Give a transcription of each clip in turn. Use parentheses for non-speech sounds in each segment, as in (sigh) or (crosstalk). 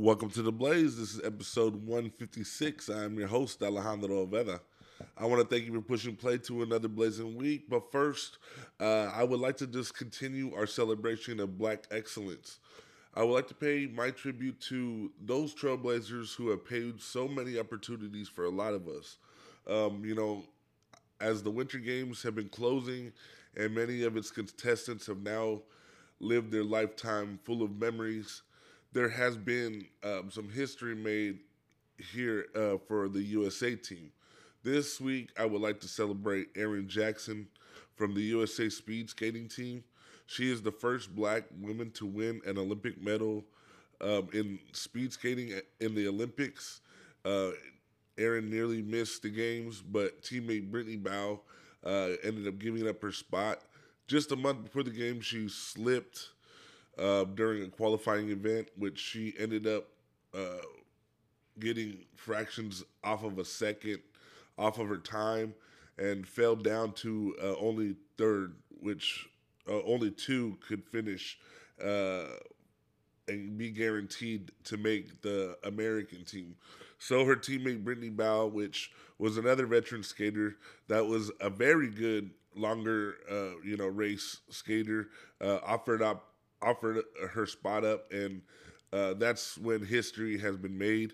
Welcome to the Blaze. This is episode 156. I'm your host, Alejandro Oveda. I want to thank you for pushing play to another blazing week. But first, uh, I would like to just continue our celebration of Black excellence. I would like to pay my tribute to those trailblazers who have paved so many opportunities for a lot of us. Um, you know, as the Winter Games have been closing and many of its contestants have now lived their lifetime full of memories, there has been um, some history made here uh, for the USA team. This week, I would like to celebrate Erin Jackson from the USA speed skating team. She is the first black woman to win an Olympic medal um, in speed skating in the Olympics. Uh, Erin nearly missed the games, but teammate Brittany Bowe uh, ended up giving up her spot. Just a month before the game, she slipped uh, during a qualifying event, which she ended up uh, getting fractions off of a second off of her time and fell down to uh, only third, which uh, only two could finish uh, and be guaranteed to make the American team. So her teammate Brittany Bowe, which was another veteran skater, that was a very good longer, uh, you know, race skater, uh, offered up offered her spot up, and uh, that's when history has been made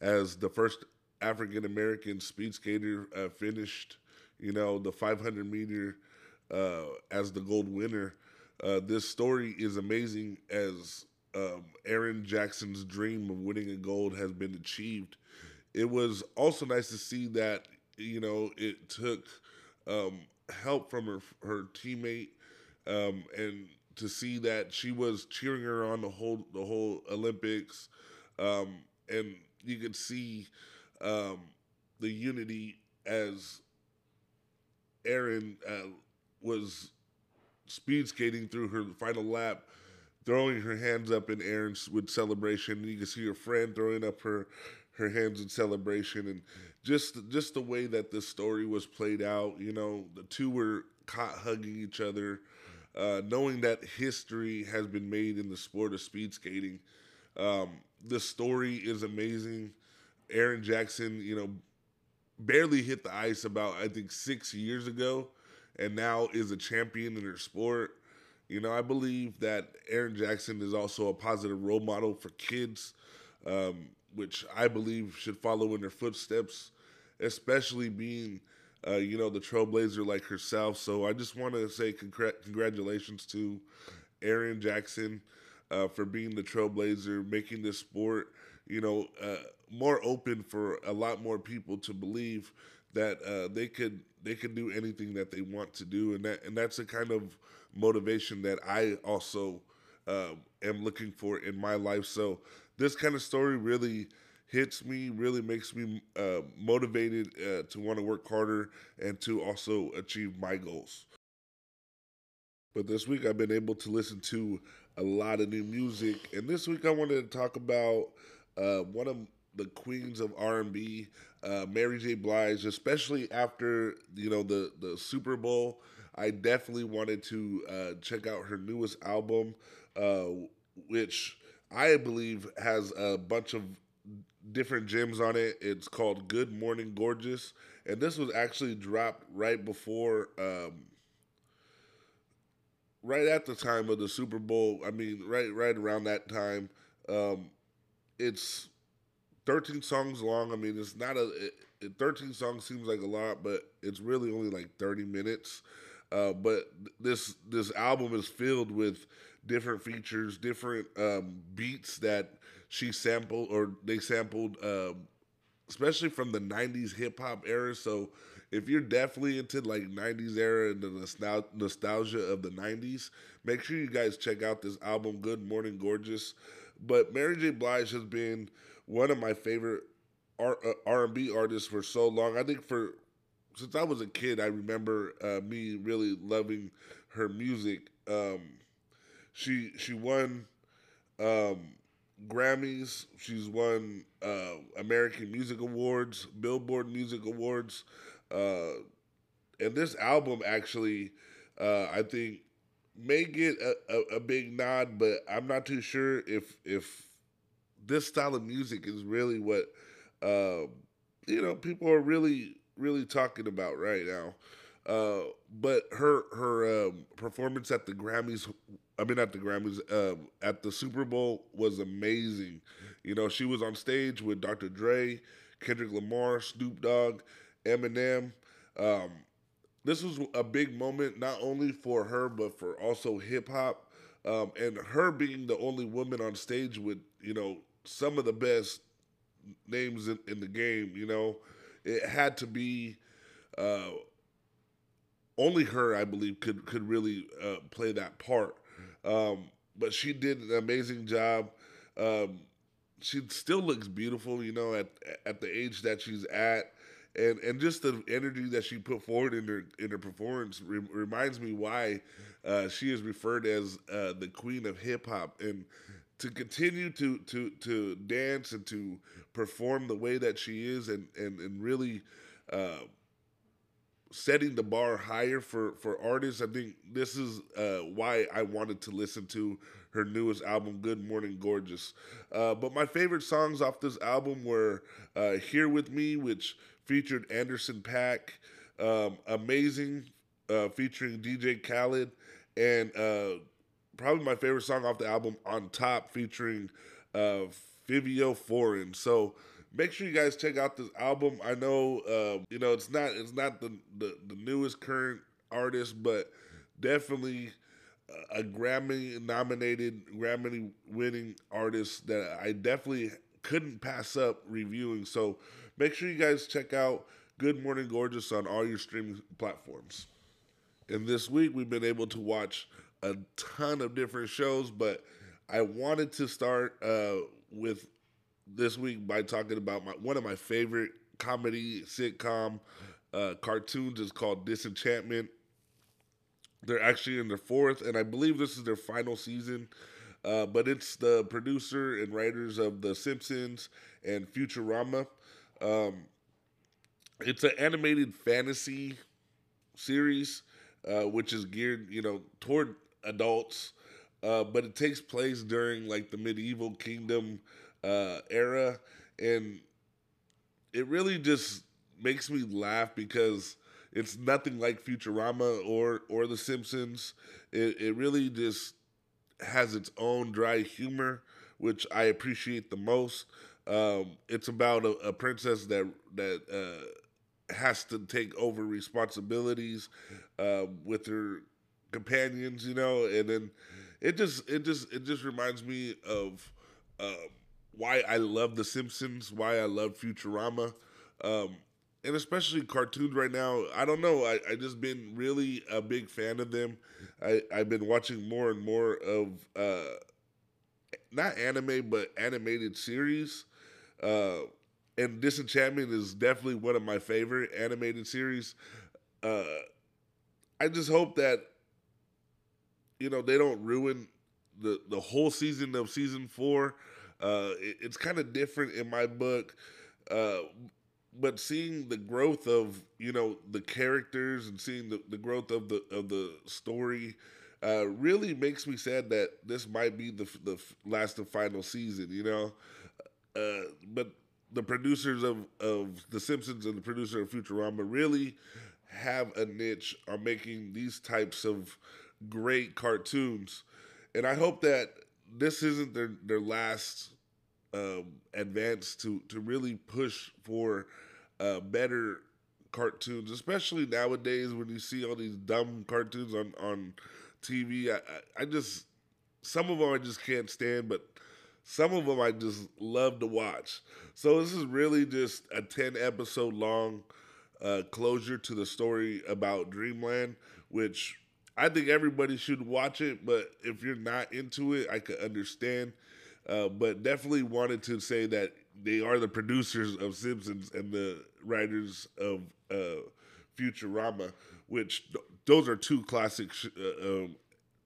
as the first African American speed skater uh, finished, you know, the 500 meter uh, as the gold winner. Uh, this story is amazing as um, Erin Jackson's dream of winning a gold has been achieved. It was also nice to see that, you know, it took um, help from her her teammate um, and to see that she was cheering her on the whole the whole Olympics, um, and you could see um, the unity as Erin uh, was speed skating through her final lap, throwing her hands up in air with celebration. You can see her friend throwing up her her hands in celebration, and just just the way that the story was played out. You know, the two were caught hugging each other uh, knowing that history has been made in the sport of speed skating. Um, the story is amazing. Erin Jackson, you know, barely hit the ice about I think six years ago, and now is a champion in her sport. You know, I believe that Erin Jackson is also a positive role model for kids, um, which I believe should follow in her footsteps, especially being uh, you know, the trailblazer like herself. So I just want to say congr- congratulations to Erin Jackson uh, for being the trailblazer, making this sport, you know, uh, more open for a lot more people to believe that uh, they could they could do anything that they want to do, and that and that's the kind of motivation that I also uh, am looking for in my life. So this kind of story really hits me, really makes me uh, motivated uh, to want to work harder and to also achieve my goals. But this week I've been able to listen to a lot of new music, and this week I wanted to talk about uh, one of the queens of R&B, uh, Mary J. Blige, especially after you know the the Super Bowl. I definitely wanted to uh, check out her newest album, uh, which I believe has a bunch of different gems on it. It's called Good Morning Gorgeous, and this was actually dropped right before, um, right at the time of the Super Bowl. I mean, right right around that time. Um, it's 13 songs long. I mean, it's not a it, 13 songs seems like a lot, but it's really only like 30 minutes. Uh, but this this album is filled with different features, different um, beats that she sampled or they sampled, um, especially from the '90s hip hop era. So if you're definitely into like '90s era and the nostalgia of the '90s, make sure you guys check out this album, Good Morning Gorgeous. But Mary J. Blige has been one of my favorite R- uh, and b artists for so long. I think for since I was a kid, I remember uh, me really loving her music. Um, she she won um, Grammys. She's won uh, American Music Awards, Billboard Music Awards, uh, and this album actually, uh, I think, may get a, a, a, big nod, but I'm not too sure if if this style of music is really what uh, you know people are really really talking about right now. Uh, but her her um, performance at the Grammys, I mean at the Grammys, um, at the Super Bowl was amazing. You know, she was on stage with Dr. Dre, Kendrick Lamar, Snoop Dogg, Eminem. Um, this was a big moment not only for her but for also hip hop. Um, and her being the only woman on stage with you know some of the best names in, in the game, you know, it had to be uh, only her, I believe, could could really uh, play that part. Um, but she did an amazing job. Um, she still looks beautiful, you know, at at the age that she's at, and and just the energy that she put forward in her in her performance re- reminds me why uh, she is referred as uh, the queen of hip hop, and to continue to to to dance and to perform the way that she is, and and and really. Uh, setting the bar higher for for artists. I think this is uh, why I wanted to listen to her newest album, Good Morning Gorgeous. Uh, but my favorite songs off this album were uh, Here with Me, which featured Anderson .Paak, um, Amazing, uh, featuring DJ Khaled, and uh, probably my favorite song off the album, On Top, featuring uh, Fivio Foreign. So make sure you guys check out this album. I know uh, you know it's not it's not the, the, the newest current artist, but definitely a Grammy nominated, Grammy winning artist that I definitely couldn't pass up reviewing. So make sure you guys check out Good Morning Gorgeous on all your streaming platforms. And this week we've been able to watch a ton of different shows, but I wanted to start uh, with this week by talking about my one of my favorite comedy sitcom uh, cartoons is called Disenchantment. They're actually in their fourth, and I believe this is their final season. Uh, but it's the producer and writers of The Simpsons and Futurama. Um, it's an animated fantasy series, uh, which is geared, you know, toward adults. Uh, but it takes place during like the medieval kingdom uh, era, and it really just makes me laugh because it's nothing like Futurama or or The Simpsons. It it really just has its own dry humor, which I appreciate the most. Um, it's about a, a, princess that that uh, has to take over responsibilities uh, with her companions, you know, and then it just it just it just reminds me of. Um, why I love The Simpsons, why I love Futurama, um, and especially cartoons right now. I don't know. I, I just been really a big fan of them. I, I've been watching more and more of uh, not anime but animated series. Uh, and Disenchantment is definitely one of my favorite animated series. Uh, I just hope that you know they don't ruin the the whole season of season four uh, it, it's kind of different in my book, uh, but seeing the growth of you know the characters and seeing the, the growth of the of the story uh, really makes me sad that this might be the the last and final season. You know, uh, but the producers of of The Simpsons and the producer of Futurama really have a niche on making these types of great cartoons, and I hope that this isn't their their last um, advance to to really push for uh, better cartoons, especially nowadays when you see all these dumb cartoons on on TV. I, I, I just some of them I just can't stand, but some of them I just love to watch. So this is really just a ten episode long uh, closure to the story about Dreamland, which I think everybody should watch it, but if you're not into it, I could understand. Uh, but definitely wanted to say that they are the producers of Simpsons and the writers of uh, Futurama, which th- those are two classic sh- uh, um,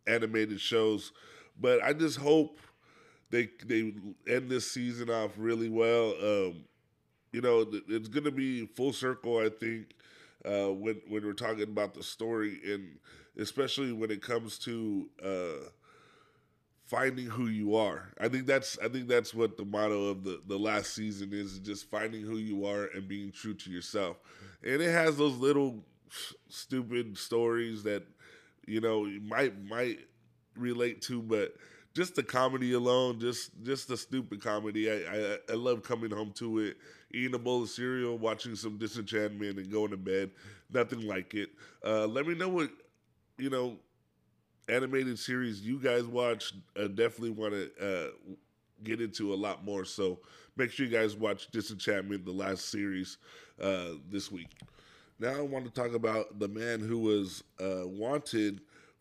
animated shows. But I just hope they they end this season off really well. Um, you know, it's going to be full circle. I think uh, when when we're talking about the story and especially when it comes to uh, finding who you are. I think that's I think that's what the motto of the the last season is, just finding who you are and being true to yourself. And it has those little stupid stories that you know might might relate to, but just the comedy alone, just just the stupid comedy. I, I I love coming home to it, eating a bowl of cereal, watching some Disenchantment, and going to bed. Nothing like it. Uh, let me know what you know animated series you guys watch. Uh, definitely want to uh, get into a lot more. So make sure you guys watch Disenchantment, the last series, uh, this week. Now I want to talk about the man who was uh, wanted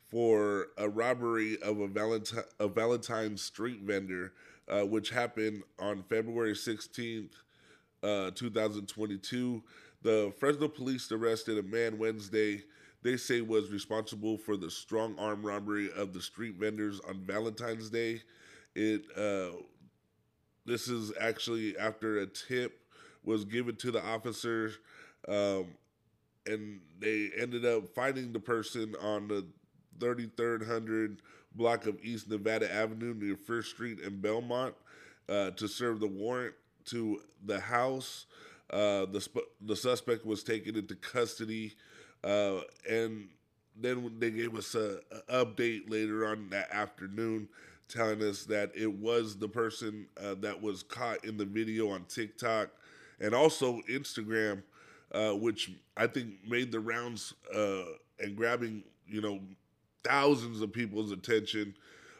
for a robbery of a Valentine a Valentine street vendor, uh, which happened on February sixteenth, uh, two thousand twenty-two. The Fresno police arrested a man Wednesday they say was responsible for the strong arm robbery of the street vendors on Valentine's Day. It uh, this is actually after a tip was given to the officer, um, and they ended up finding the person on the 3300 block of East Nevada Avenue near First Street in Belmont uh, to serve the warrant to the house. Uh, the the suspect was taken into custody uh, and then they gave us a, a, update later on that afternoon, telling us that it was the person uh, that was caught in the video on TikTok and also Instagram, uh, which I think made the rounds uh, and grabbing you know thousands of people's attention.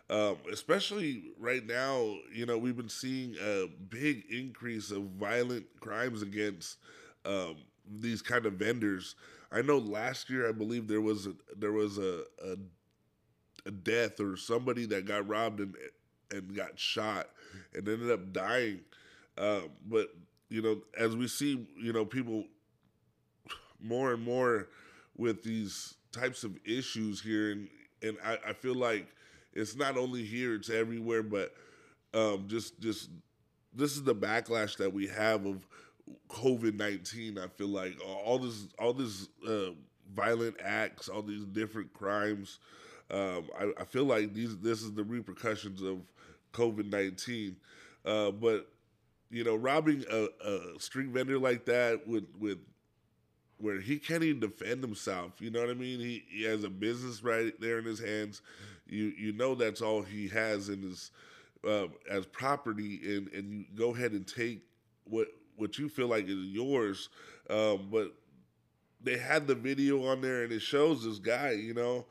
Um, especially right now, you know, we've been seeing a big increase of violent crimes against um, these kind of vendors. I know last year I believe there was a, there was a, a, a death or somebody that got robbed and and got shot and ended up dying. Uh, but you know, as we see, you know, people more and more with these types of issues here, and and I, I feel like it's not only here; it's everywhere. But um, just just this is the backlash that we have of COVID nineteen, I feel like all this all this uh, violent acts, all these different crimes. Um, I, I, feel like these this is the repercussions of COVID nineteen. Uh, but you know, robbing a, a, street vendor like that with with where he can't even defend himself. You know what I mean? He, he has a business right there in his hands. You you know that's all he has in his uh, as property, and and you go ahead and take what what you feel like is yours. Um, but they had the video on there, and it shows this guy. You know,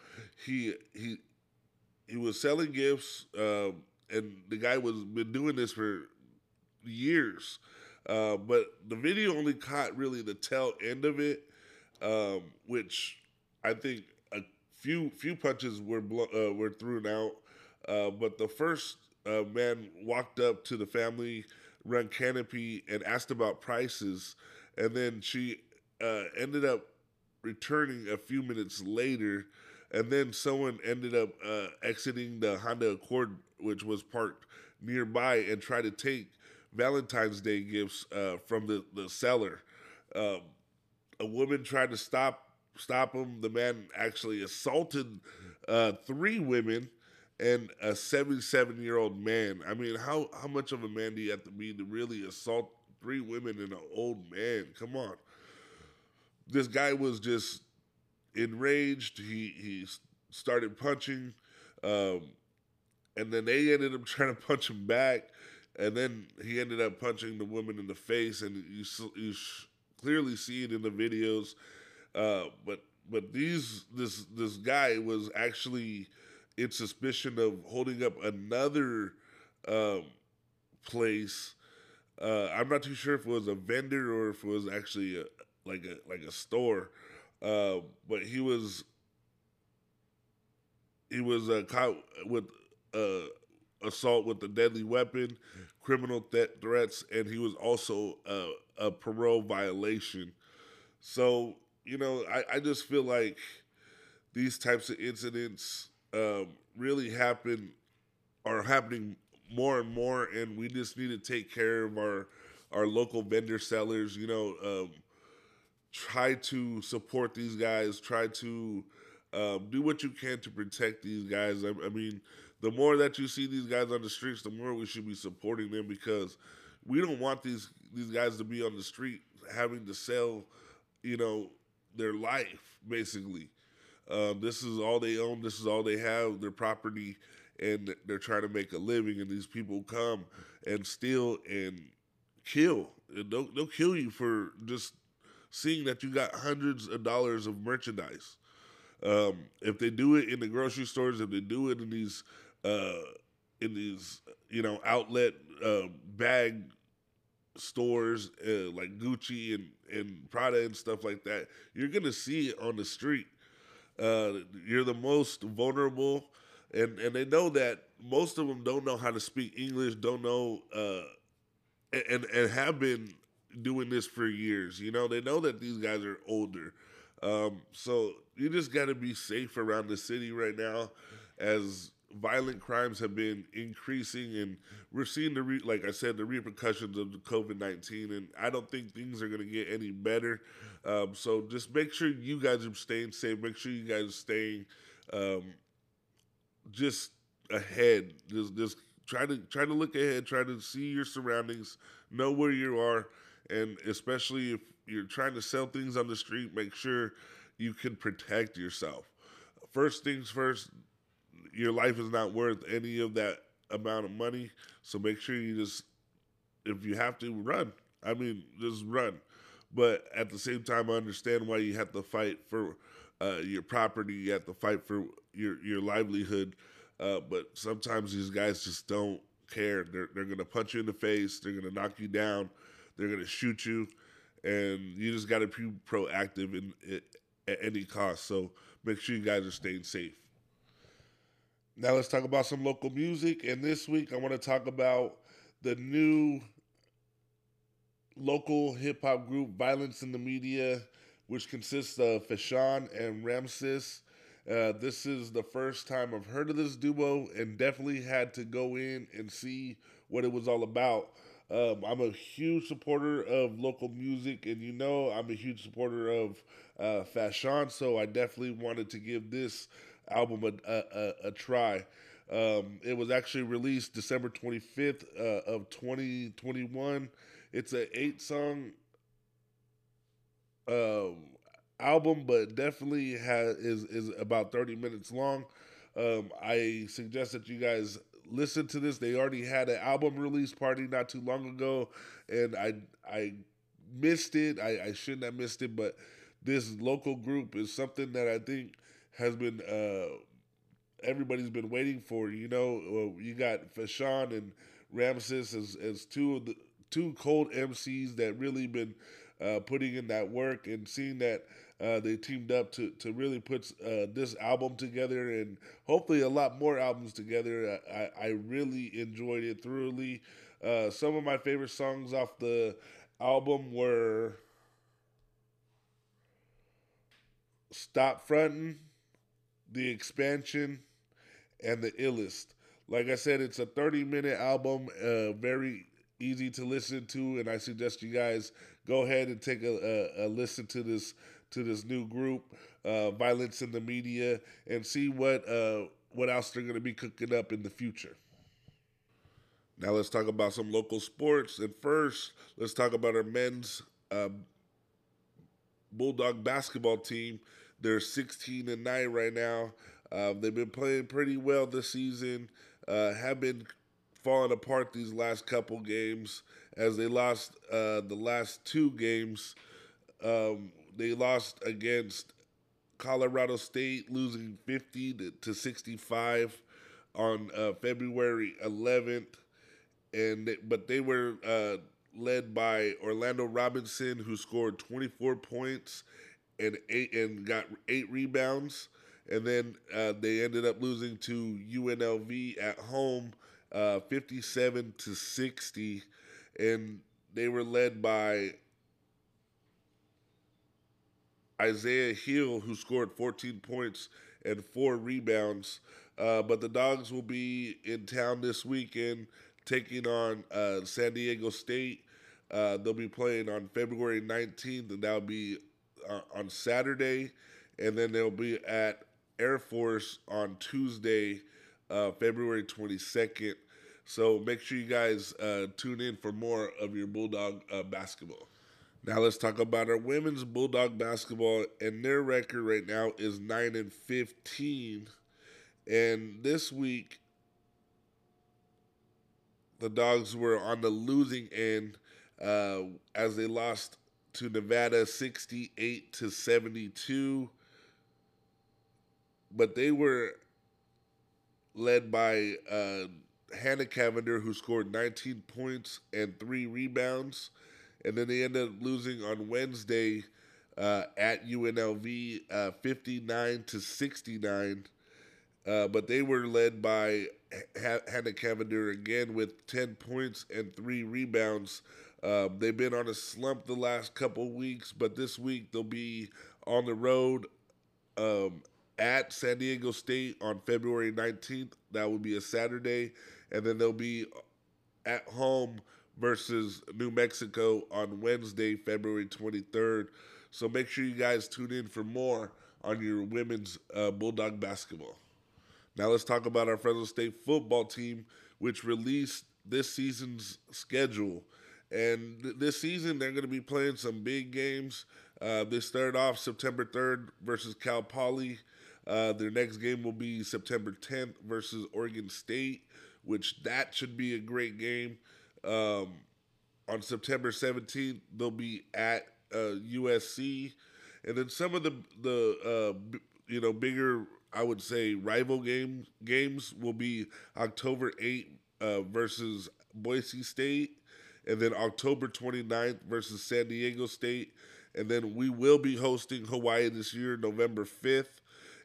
he he he was selling gifts, um, and the guy was been doing this for years. Uh, but the video only caught really the tail end of it, um, which I think a few few punches were blo- uh, were thrown out. Uh, but the first uh, man walked up to the family run Canopy and asked about prices, and then she uh, ended up returning a few minutes later, and then someone ended up uh, exiting the Honda Accord, which was parked nearby, and tried to take Valentine's Day gifts uh, from the the seller. Um, a woman tried to stop stop him. The man actually assaulted uh, three women and a 77 year old man. I mean, how how much of a man do you have to be to really assault three women and an old man? Come on. This guy was just enraged. He he started punching, um, and then they ended up (laughs) trying to punch him back, and then he ended up punching the woman in the face, and you you clearly see it in the videos. Uh, but but these this this guy was actually in suspicion of holding up another um, place. Uh, I'm not too sure if it was a vendor or if it was actually a, like a like a store, uh, but he was he was uh, caught with uh, assault with a deadly weapon, criminal th- threats, and he was also uh, a parole violation. So you know, I, I just feel like these types of incidents um, really happen are happening more and more, and we just need to take care of our our local vendor sellers. You know, um, try to support these guys. Try to Um, do what you can to protect these guys. I, I mean, the more that you see these guys on the streets, the more we should be supporting them because we don't want these these guys to be on the street having to sell, you know, their life basically. Um, this is all they own. This is all they have. Their property, and they're trying to make a living. And these people come and steal and kill. And they'll, they'll kill you for just seeing that you got hundreds of dollars of merchandise. Um, if they do it in the grocery stores, if they do it in these uh, in these you know outlet uh, bag stores uh, like Gucci and and Prada and stuff like that, you're gonna see it on the street. Uh, you're the most vulnerable, and and they know that most of them don't know how to speak English, don't know, uh, and and have been doing this for years. You know, they know that these guys are older. Um, so you just got to be safe around the city right now, as violent crimes have been increasing, and we're seeing the re- like I said the repercussions of the COVID nineteen, and I don't think things are going to get any better. Um, so just make sure you guys are staying safe. Make sure you guys are staying um, just ahead. Just just try to try to look ahead. Try to see your surroundings. Know where you are, and especially if you're trying to sell things on the street, make sure you can protect yourself. First things first, your life is not worth any of that amount of money. So make sure you just, if you have to, run. I mean, just run. But at the same time, I understand why you have to fight for uh, your property. You have to fight for your your livelihood. Uh, but sometimes these guys just don't care. They're they're gonna punch you in the face. They're gonna knock you down. They're gonna shoot you and you just got to be proactive in, at any cost. So make sure you guys are staying safe. Now let's talk about some local music. And this week I want to talk about the new local hip hop group Violence in the Media, which consists of Fashawn and Ramses. Uh, this is the first time I've heard of this duo and definitely had to go in and see what it was all about. Um, I'm a huge supporter of local music, and you know I'm a huge supporter of uh, so I definitely wanted to give this album a, a, a try. Um, it was actually released December 25th uh, of 2021. It's an eight song um, album, but definitely has is is about 30 minutes long. Um, I suggest that you guys listen to this. They already had an album release party not too long ago, and I I missed it. I, I shouldn't have missed it, but this local group is something that I think has been uh, everybody's been waiting for. You know, you got Fashawn and Ramses as, as two of the two cold MCs that really been uh, putting in that work and seeing that uh, they teamed up to to really put uh, this album together and hopefully a lot more albums together. I, I really enjoyed it thoroughly. Uh, some of my favorite songs off the album were "Stop Frontin'," "The Expansion," and "The Illest." Like I said, it's a 30 minute album, uh, very easy to listen to, and I suggest you guys go ahead and take a, a, a listen to this to this new group, uh, Violence in the Media, and see what uh, what else they're going to be cooking up in the future. Now let's talk about some local sports. And first, let's talk about our men's uh, Bulldog basketball team. They're 16 and 9 right now. Uh, they've been playing pretty well this season. Uh, have been falling apart these last couple games as they lost uh, the last two games. Um, they lost against Colorado State, losing 50 to, to 65 on uh, February 11th, and they, but they were uh, led by Orlando Robinson, who scored 24 points and eight and got eight rebounds, and then uh, they ended up losing to UNLV at home, uh, 57 to 60, and they were led by Isaiah Hill, who scored 14 points and four rebounds. Uh, but the Dogs will be in town this weekend taking on uh, San Diego State. Uh, they'll be playing on February 19th, and that'll be uh, on Saturday. And then they'll be at Air Force on Tuesday, uh, February 22nd. So make sure you guys uh, tune in for more of your Bulldog uh, basketball. Now let's talk about our women's Bulldog basketball, and their record right now is nine and fifteen. And this week, the Dogs were on the losing end uh, as they lost to Nevada sixty-eight to seventy-two. But they were led by uh, Hanna Cavinder, who scored 19 points and three rebounds and then they ended up losing on Wednesday uh, at UNLV, uh, 59 to 69. Uh, but they were led by H- Hanna Cavinder again with 10 points and three rebounds. Um, they've been on a slump the last couple weeks, but this week they'll be on the road um, at San Diego State on February 19th. That will be a Saturday. And then they'll be at home versus New Mexico on Wednesday, February 23rd. So make sure you guys tune in for more on your women's uh, Bulldog basketball. Now let's talk about our Fresno State football team, which released this season's schedule. And th- this season, they're going to be playing some big games. Uh, they start off September 3rd versus Cal Poly. Uh, their next game will be September 10th versus Oregon State, which that should be a great game. Um, on September 17th, they'll be at uh, USC, and then some of the the uh, b- you know bigger I would say rival game games will be October 8th uh, versus Boise State, and then October 29th versus San Diego State, and then we will be hosting Hawaii this year, November 5th,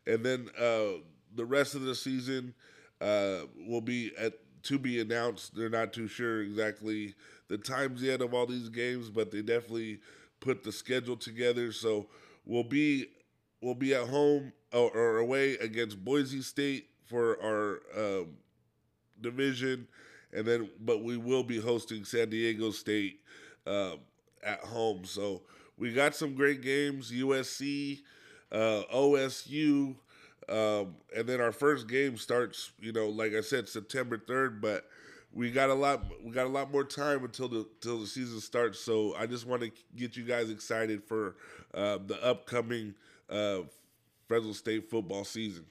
and then uh, the rest of the season uh, will be at to be announced. They're not too sure exactly the times yet of all these games, but they definitely put the schedule together. So we'll be we'll be at home or, or away against Boise State for our um, division, and then but we will be hosting San Diego State um, at home. So we got some great games: USC, uh, OSU. Um, and then our first game starts, you know, like I said, September third. But we got a lot, we got a lot more time until the until the season starts. So I just want to get you guys excited for uh, the upcoming uh, Fresno State football season.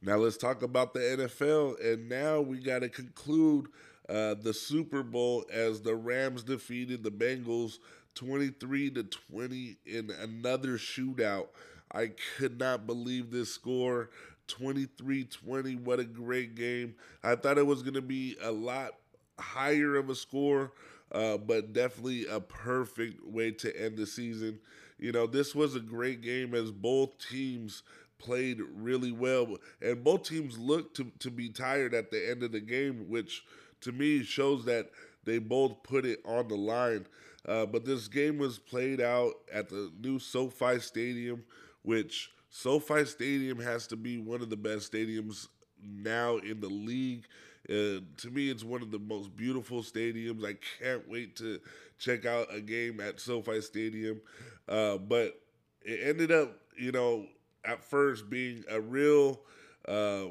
Now let's talk about the NFL, and now we got to conclude uh, the Super Bowl as the Rams defeated the Bengals twenty three to twenty in another shootout. I could not believe this score 23 20. What a great game. I thought it was going to be a lot higher of a score, uh, but definitely a perfect way to end the season. You know, this was a great game as both teams played really well, and both teams looked to, to be tired at the end of the game, which to me shows that they both put it on the line. Uh, but this game was played out at the new SoFi Stadium which SoFi Stadium has to be one of the best stadiums now in the league. Uh, to me, it's one of the most beautiful stadiums. I can't wait to check out a game at SoFi Stadium. Uh, but it ended up, you know, at first being a real, uh,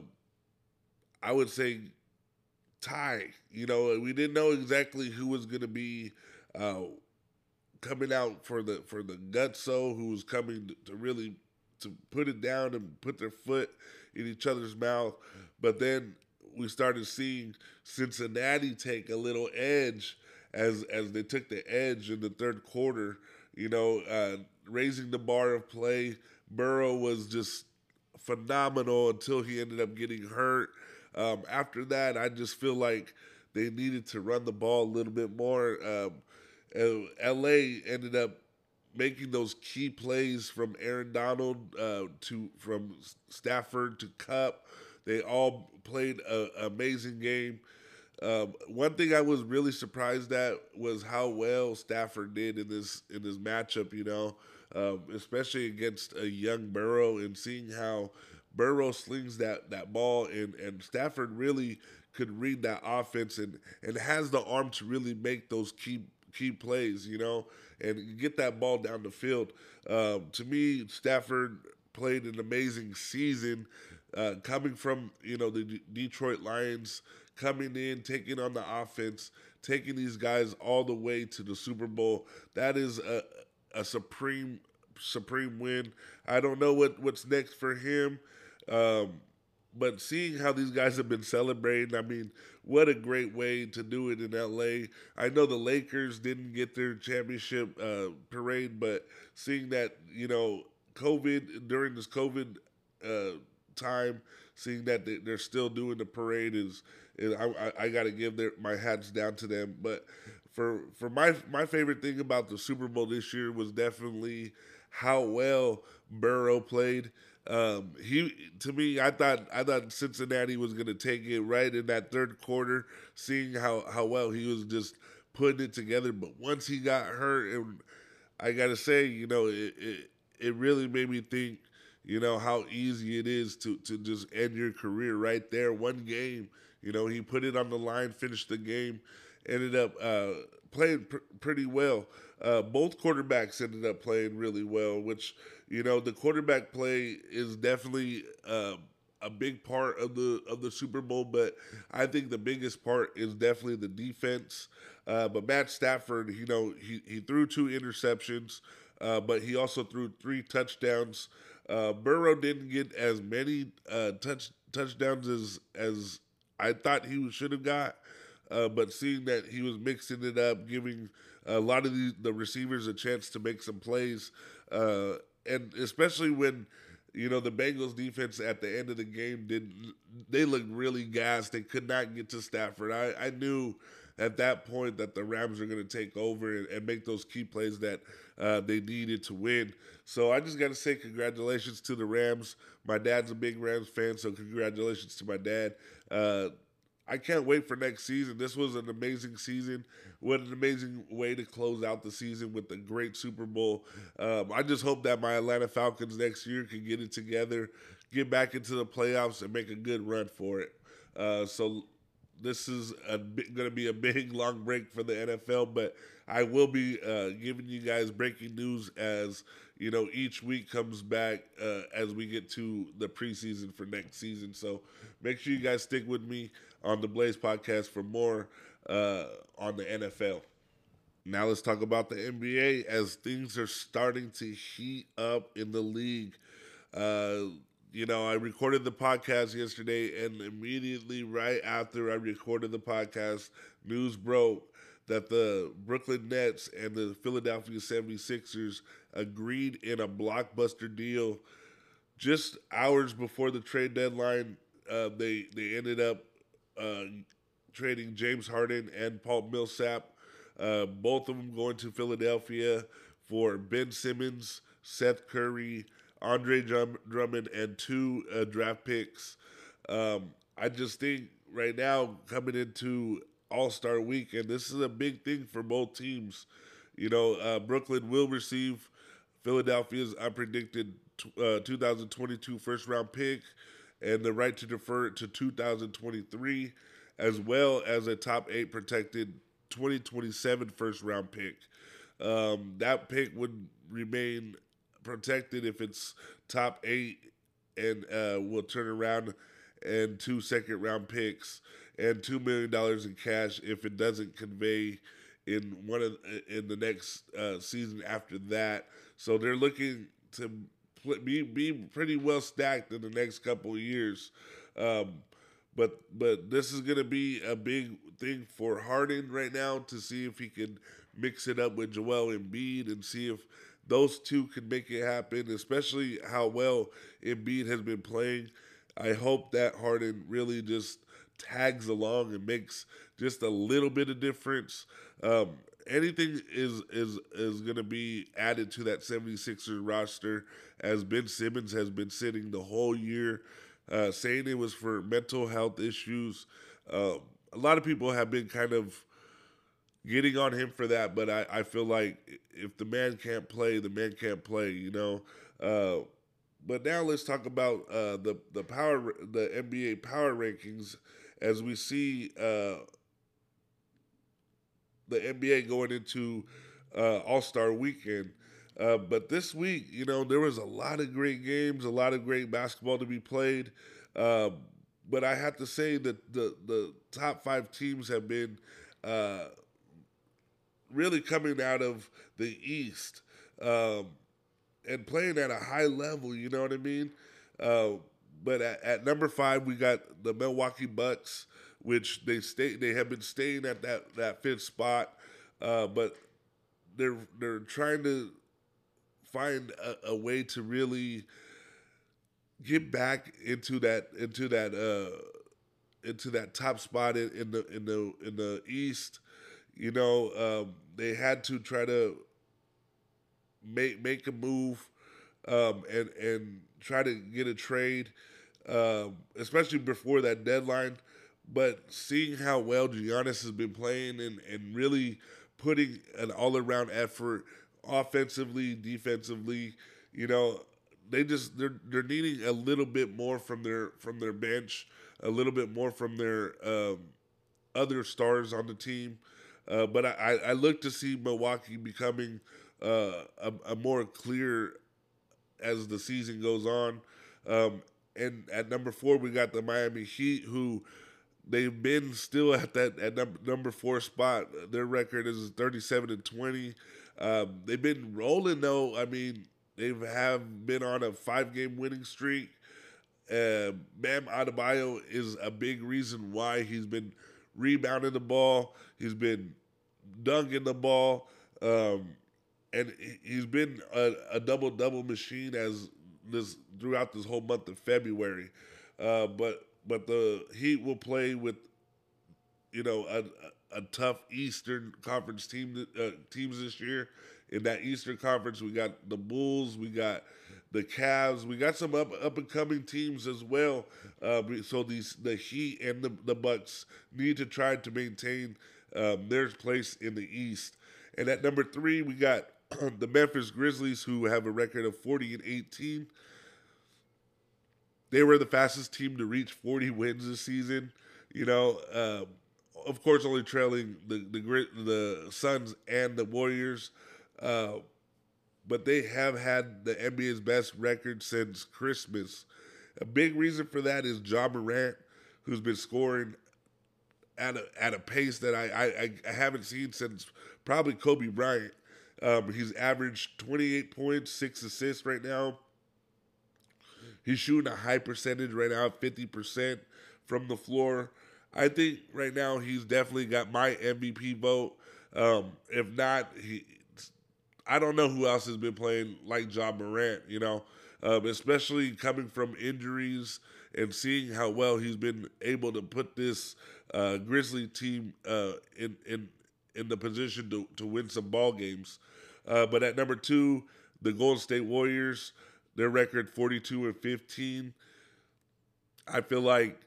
I would say, tie. You know, we didn't know exactly who was going to be uh, coming out for the for the gutso who was coming to, really to put it down and put their foot in each other's mouth. But then we started seeing Cincinnati take a little edge as as they took the edge in the third quarter. You know, uh, raising the bar of play. Burrow was just phenomenal until he ended up getting hurt. Um, after that, I just feel like they needed to run the ball a little bit more. Um, LA ended up making those key plays from Aaron Donald uh, to from Stafford to Kupp. They all played an amazing game. Um, one thing I was really surprised at was how well Stafford did in this in this matchup. You know, um, especially against a young Burrow and seeing how Burrow slings that that ball and and Stafford really could read that offense and and has the arm to really make those key key plays, you know, and get that ball down the field. Um, to me, Stafford played an amazing season, uh, coming from you know the D- Detroit Lions, coming in, taking on the offense, taking these guys all the way to the Super Bowl. That is a a supreme supreme win. I don't know what what's next for him. Um, but seeing how these guys have been celebrating, I mean, what a great way to do it in LA. I know the Lakers didn't get their championship uh, parade, but seeing that, you know, COVID, during this COVID uh, time, seeing that they're still doing the parade is, is I, I, got to give their, my hats down to them. But for for my my favorite thing about the Super Bowl this year was definitely how well Burrow played. Um, he to me, I thought I thought Cincinnati was going to take it right in that third quarter, seeing how how well he was just putting it together. But once he got hurt, and I got to say, you know, it, it it really made me think, you know, how easy it is to to just end your career right there, one game. You know, he put it on the line, finished the game, ended up uh, playing pr- pretty well. Uh, both quarterbacks ended up playing really well, which you know the quarterback play is definitely uh, a big part of the of the Super Bowl. But I think the biggest part is definitely the defense. Uh, but Matt Stafford, you know, he he threw two interceptions, uh, but he also threw three touchdowns. Uh, Burrow didn't get as many uh, touch touchdowns as as I thought he should have got. Uh, but seeing that he was mixing it up, giving a lot of the, the receivers a chance to make some plays, uh, and especially when you know the Bengals defense at the end of the game did they looked really gassed. They could not get to Stafford. I, I knew at that point that the Rams were going to take over and, and, make those key plays that uh, they needed to win. So I just got to say congratulations to the Rams. My dad's a big Rams fan, so congratulations to my dad. Uh, I can't wait for next season. This was an amazing season. What an amazing way to close out the season with a great Super Bowl. Um, I just hope that my Atlanta Falcons next year can get it together, get back into the playoffs, and make a good run for it. Uh, so this is going to be a (laughs) big long break for the NFL, but I will be uh, giving you guys breaking news as you know each week comes back uh, as we get to the preseason for next season. So make sure you guys stick with me on the Blaze podcast for more uh, on the NFL. Now let's talk about the NBA as things are starting to heat up in the league. Uh, you know, I recorded the podcast yesterday, and immediately right after I recorded the podcast, news broke that the Brooklyn Nets and the Philadelphia 76ers agreed in a blockbuster deal just hours before the trade deadline. Uh, they they ended up uh, trading James Harden and Paul Millsap. Uh, both of them going to Philadelphia for Ben Simmons, Seth Curry, Andre Drum- Drummond, and two uh, draft picks. Um, I just think right now coming into All Star Weekend, this is a big thing for both teams. You know, uh, Brooklyn will receive Philadelphia's unpredicted uh, 2022 first round pick and the right to defer it to 2023, as well as a top eight protected 2027 first round pick. Um, that pick would remain protected if it's top eight and uh, will turn around and two second round picks and two million dollars in cash if it doesn't convey in one of in the next uh, season after that. So they're looking to be be pretty well stacked in the next couple of years. Um, but but this is going to be a big thing for Harden right now to see if he can mix it up with Joel Embiid and see if those two can make it happen. Especially how well Embiid has been playing. I hope that Harden really just tags along and makes just a little bit of difference. Um, anything is is is going to be added to that 76ers roster as Ben Simmons has been sitting the whole year uh, saying it was for mental health issues. Uh, a lot of people have been kind of getting on him for that, but I, I feel like if the man can't play, the man can't play, you know. Uh, but now let's talk about uh, the the power the NBA power rankings as we see uh, the NBA going into uh, All Star Weekend. Uh, but this week, you know, there was a lot of great games, a lot of great basketball to be played. Uh, but I have to say that the the top five teams have been uh, really coming out of the East um, and playing at a high level. You know what I mean? Uh, but at, at, number five, we got the Milwaukee Bucks, which they stay they have been staying at that that fifth spot, uh, but they're they're trying to find a, a, way to really get back into that into that uh, into that top spot in, in the in the in the East. You know, um, they had to try to make make a move um, and and try to get a trade, um, especially before that deadline. But seeing how well Giannis has been playing and, and really putting an all around effort offensively, defensively, you know, they just they're they're needing a little bit more from their from their bench, a little bit more from their um, other stars on the team. Uh, but I, I look to see Milwaukee becoming uh, a, a, more clear as the season goes on. Um, and at number four, we got the Miami Heat, who they've been still at that at number, four spot. Their record is thirty-seven and twenty. Um, they've been rolling though. I mean, they have been on a five-game winning streak. Uh, Bam Adebayo is a big reason why he's been rebounding the ball. He's been dunking the ball. Um, and he's been a, a double double machine as this throughout this whole month of February. Uh, but but the Heat will play with you know a, a tough Eastern Conference team uh, teams this year. In that Eastern Conference, we got the Bulls, we got the Cavs, we got some up up and coming teams as well. Uh, so these the Heat and the the Bucks need to try to maintain um, their place in the East. And at number three, we got (clears throat) the Memphis Grizzlies, who have a record of 40 and 18. They were the fastest team to reach 40 wins this season. You know, uh, of course, only trailing the the the Suns and the Warriors, uh, but they have had the NBA's best record since Christmas. A big reason for that is Ja Morant, who's been scoring at a at a pace that I I, I haven't seen since probably Kobe Bryant. Um, he's averaged 28 points, six assists right now. He's shooting a high percentage right now, 50% from the floor. I think right now he's definitely got my MVP vote. Um, if not, he, I don't know who else has been playing like Ja Morant, you know, um, especially coming from injuries and seeing how well he's been able to put this uh, Grizzly team uh, in in in the position to, to win some ball games. Uh, but at number two, the Golden State Warriors, their record 42 and 15. I feel like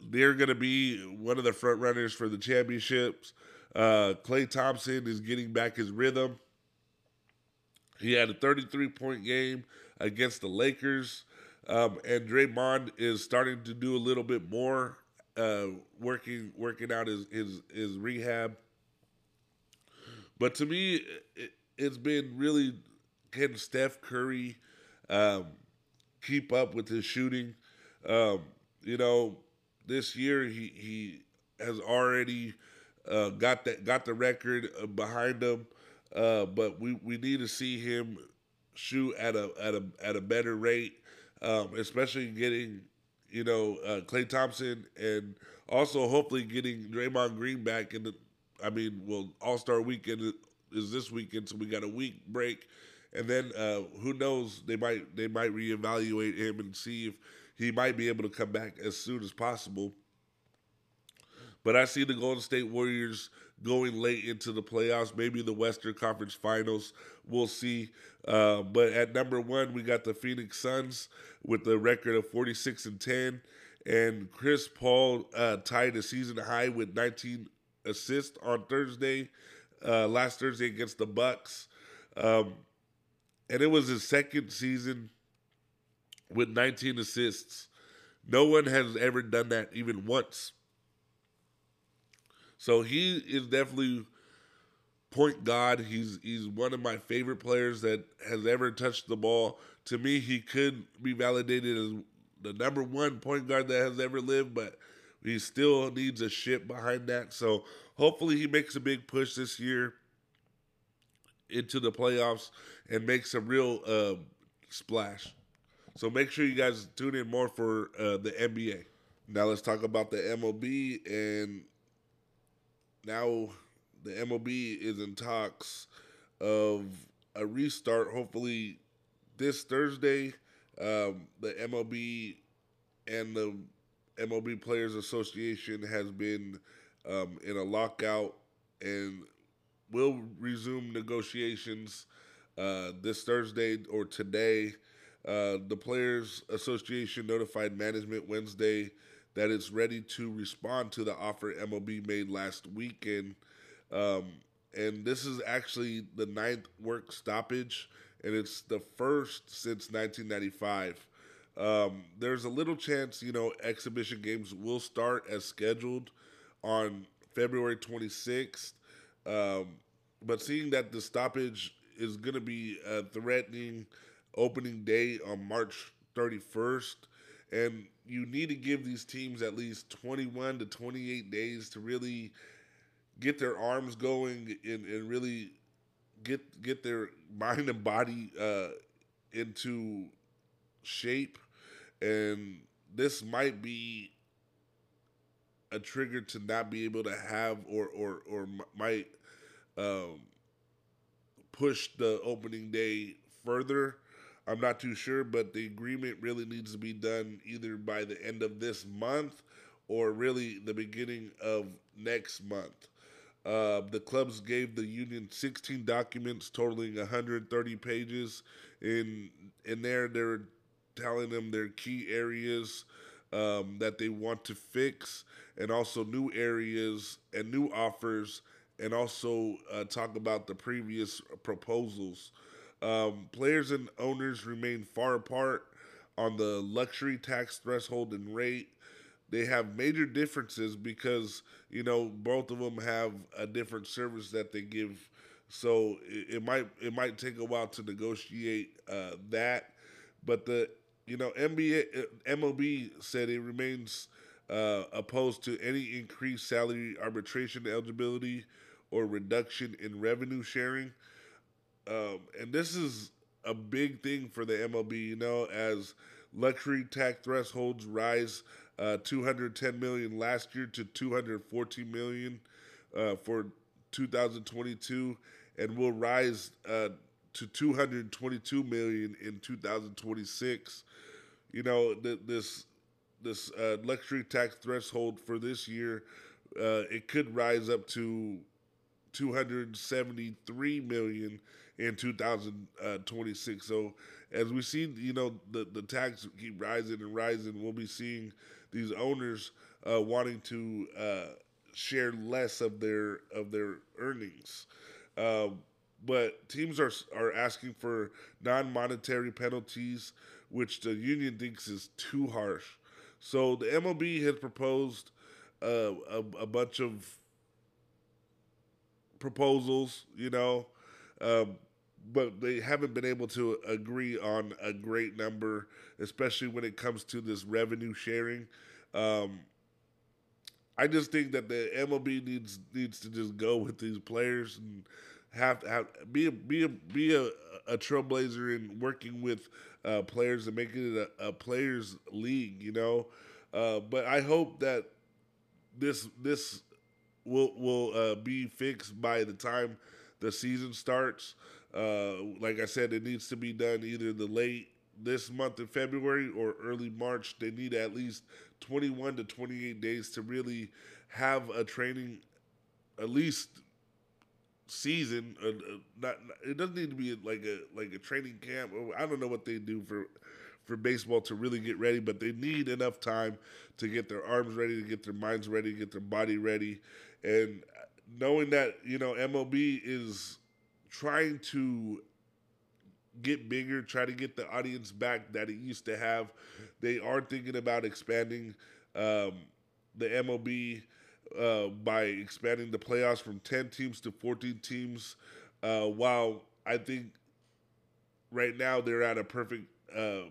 they're going to be one of the front runners for the championships. Uh, Klay Thompson is getting back his rhythm. He had a 33 point game against the Lakers. Um, and Draymond is starting to do a little bit more, uh, working working out his, his his rehab. But to me, it, has been really can Steph Curry um, keep up with his shooting? Um, you know, this year he he has already uh, got that got the record uh, behind him, uh, but we, we need to see him shoot at a at a at a better rate, um, especially getting you know uh, Klay Thompson and also hopefully getting Draymond Green back in the. I mean, well, All Star Weekend is this weekend, so we got a week break, and then uh, who knows? They might they might reevaluate him and see if he might be able to come back as soon as possible. But I see the Golden State Warriors going late into the playoffs, maybe the Western Conference Finals. We'll see. Uh, but at number one, we got the Phoenix Suns with a record of 46 and 10. And Chris Paul uh, tied a season high with 19 assists on Thursday uh, last Thursday against the Bucks, um, and it was his second season with 19 assists. No one has ever done that even once. So he is definitely point guard. He's he's one of my favorite players that has ever touched the ball. To me, he could be validated as the number one point guard that has ever lived, but he still needs a ship behind that. So hopefully he makes a big push this year into the playoffs and make some real uh, splash. So make sure you guys tune in more for uh, the NBA. Now let's talk about the MLB and now the MLB is in talks of a restart. Hopefully this Thursday, um, the MLB and the MLB Players Association has been um, in a lockout and will resume negotiations uh, this Thursday or today. Uh, the Players Association notified management Wednesday that it's ready to respond to the offer MLB made last weekend. Um, and this is actually the ninth work stoppage, and it's the first since 1995. Um, there's a little chance, you know, exhibition games will start as scheduled on February 26th. Um, but seeing that the stoppage is going to be threatening opening day on March 31st, and you need to give these teams at least 21 to 28 days to really get their arms going and, and really get get their (laughs) mind and body uh, into shape. And this might be a trigger to not be able to have or or or might um, push the opening day further. I'm not too sure, but the agreement really needs to be done either by the end of this month or really the beginning of next month. Uh, the clubs gave the union 16 documents totaling 130 pages. In in there, they're telling them their key areas um, that they want to fix, and also new areas and new offers, and also uh, talk about the previous proposals. Um, players and owners remain far apart on the luxury tax threshold and rate. They have major differences because you know both of them have a different service that they give. So it, it might it might take a while to negotiate uh, that, but the you know NBA uh, MLB said it remains uh, opposed to any increased salary arbitration eligibility or reduction in revenue sharing. Um, and this is a big thing for the MLB, you know, as luxury tax thresholds rise uh, 210 million last year to 214 million uh, for 2022, and will rise uh, to 222 million in 2026. You know, th- this this uh, luxury tax threshold for this year, uh, it could rise up to 273 million in 2026. So as we see, you know, the the tax keep rising and rising, we'll be seeing these owners uh, wanting to uh, share less of their of their earnings. Um, but teams are are asking for non-monetary penalties, which the union thinks is too harsh. So the MLB has proposed uh, a, a bunch of proposals, you know, um, but they haven't been able to agree on a great number, especially when it comes to this revenue sharing. Um, I just think that the MLB needs needs to just go with these players and have have be a be a be a, a trailblazer in working with uh, players and making it a, a players league, you know. Uh, but I hope that this this will will uh, be fixed by the time the season starts. Uh, like I said, it needs to be done either the late this month in February or early March. They need at least 21 to 28 days to really have a training, at least season. Uh, uh, not it doesn't need to be like a like a training camp. I don't know what they do for for baseball to really get ready, but they need enough time to get their arms ready, to get their minds ready, to get their body ready, and knowing that you know MLB is trying to get bigger, try to get the audience back that it used to have. They are thinking about expanding um, the MLB uh, by expanding the playoffs from 10 teams to 14 teams. Uh, while I think right now they're at a perfect uh,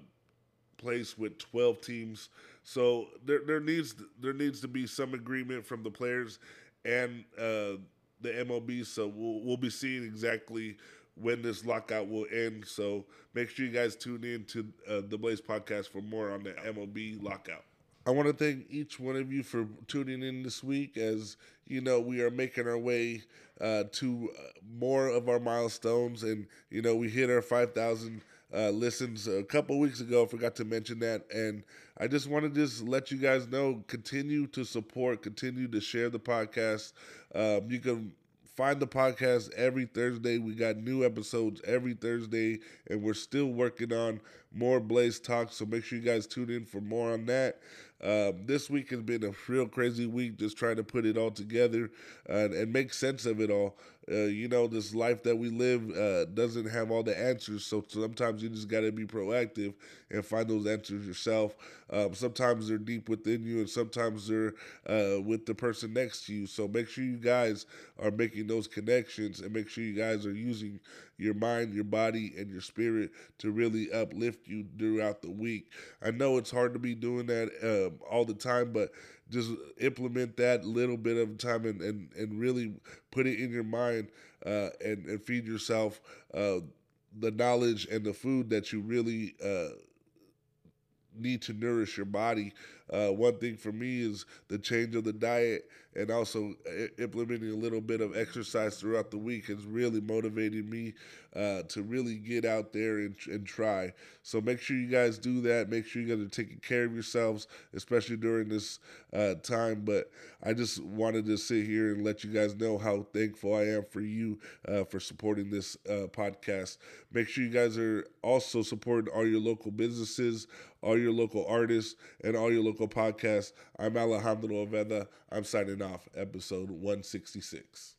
place with 12 teams. So there, there needs there needs to be some agreement from the players and uh, the MLB. So we'll, we'll be seeing exactly when this lockout will end. So make sure you guys tune in to uh, the Blaze podcast for more on the MLB lockout. I want to thank each one of you for tuning in this week as you know we are making our way uh, to uh, more of our milestones and you know we hit our 5000 uh, listens a couple weeks ago forgot to mention that and i just want to just let you guys know continue to support continue to share the podcast um, you can find the podcast every Thursday. We got new episodes every Thursday, and we're still working on more Blaze Talk. So make sure you guys tune in for more on that. Um, this week has been a real crazy week, just trying to put it all together and, and make sense of it all. Uh, you know, this life that we live uh, doesn't have all the answers, so sometimes you just got to be proactive and find those answers yourself. Um, sometimes they're deep within you, and sometimes they're uh, with the person next to you. So make sure you guys are making those connections, and make sure you guys are using your mind, your body, and your spirit to really uplift you throughout the week. I know it's hard to be doing that um, all the time, but just implement that little bit of time and, and, and really put it in your mind uh, and, and feed yourself uh, the knowledge and the food that you really uh, need to nourish your body. Uh, one thing for me is the change of the diet and also implementing a little bit of exercise throughout the week has really motivated me uh, to really get out there and, and try. So make sure you guys do that. Make sure you guys are taking care of yourselves, especially during this uh, time. But I just wanted to sit here and let you guys know how thankful I am for you uh, for supporting this uh, podcast. Make sure you guys are also supporting all your local businesses, all your local artists, and all your local podcasts. I'm Alejandro Oveda. I'm signing off, episode 166.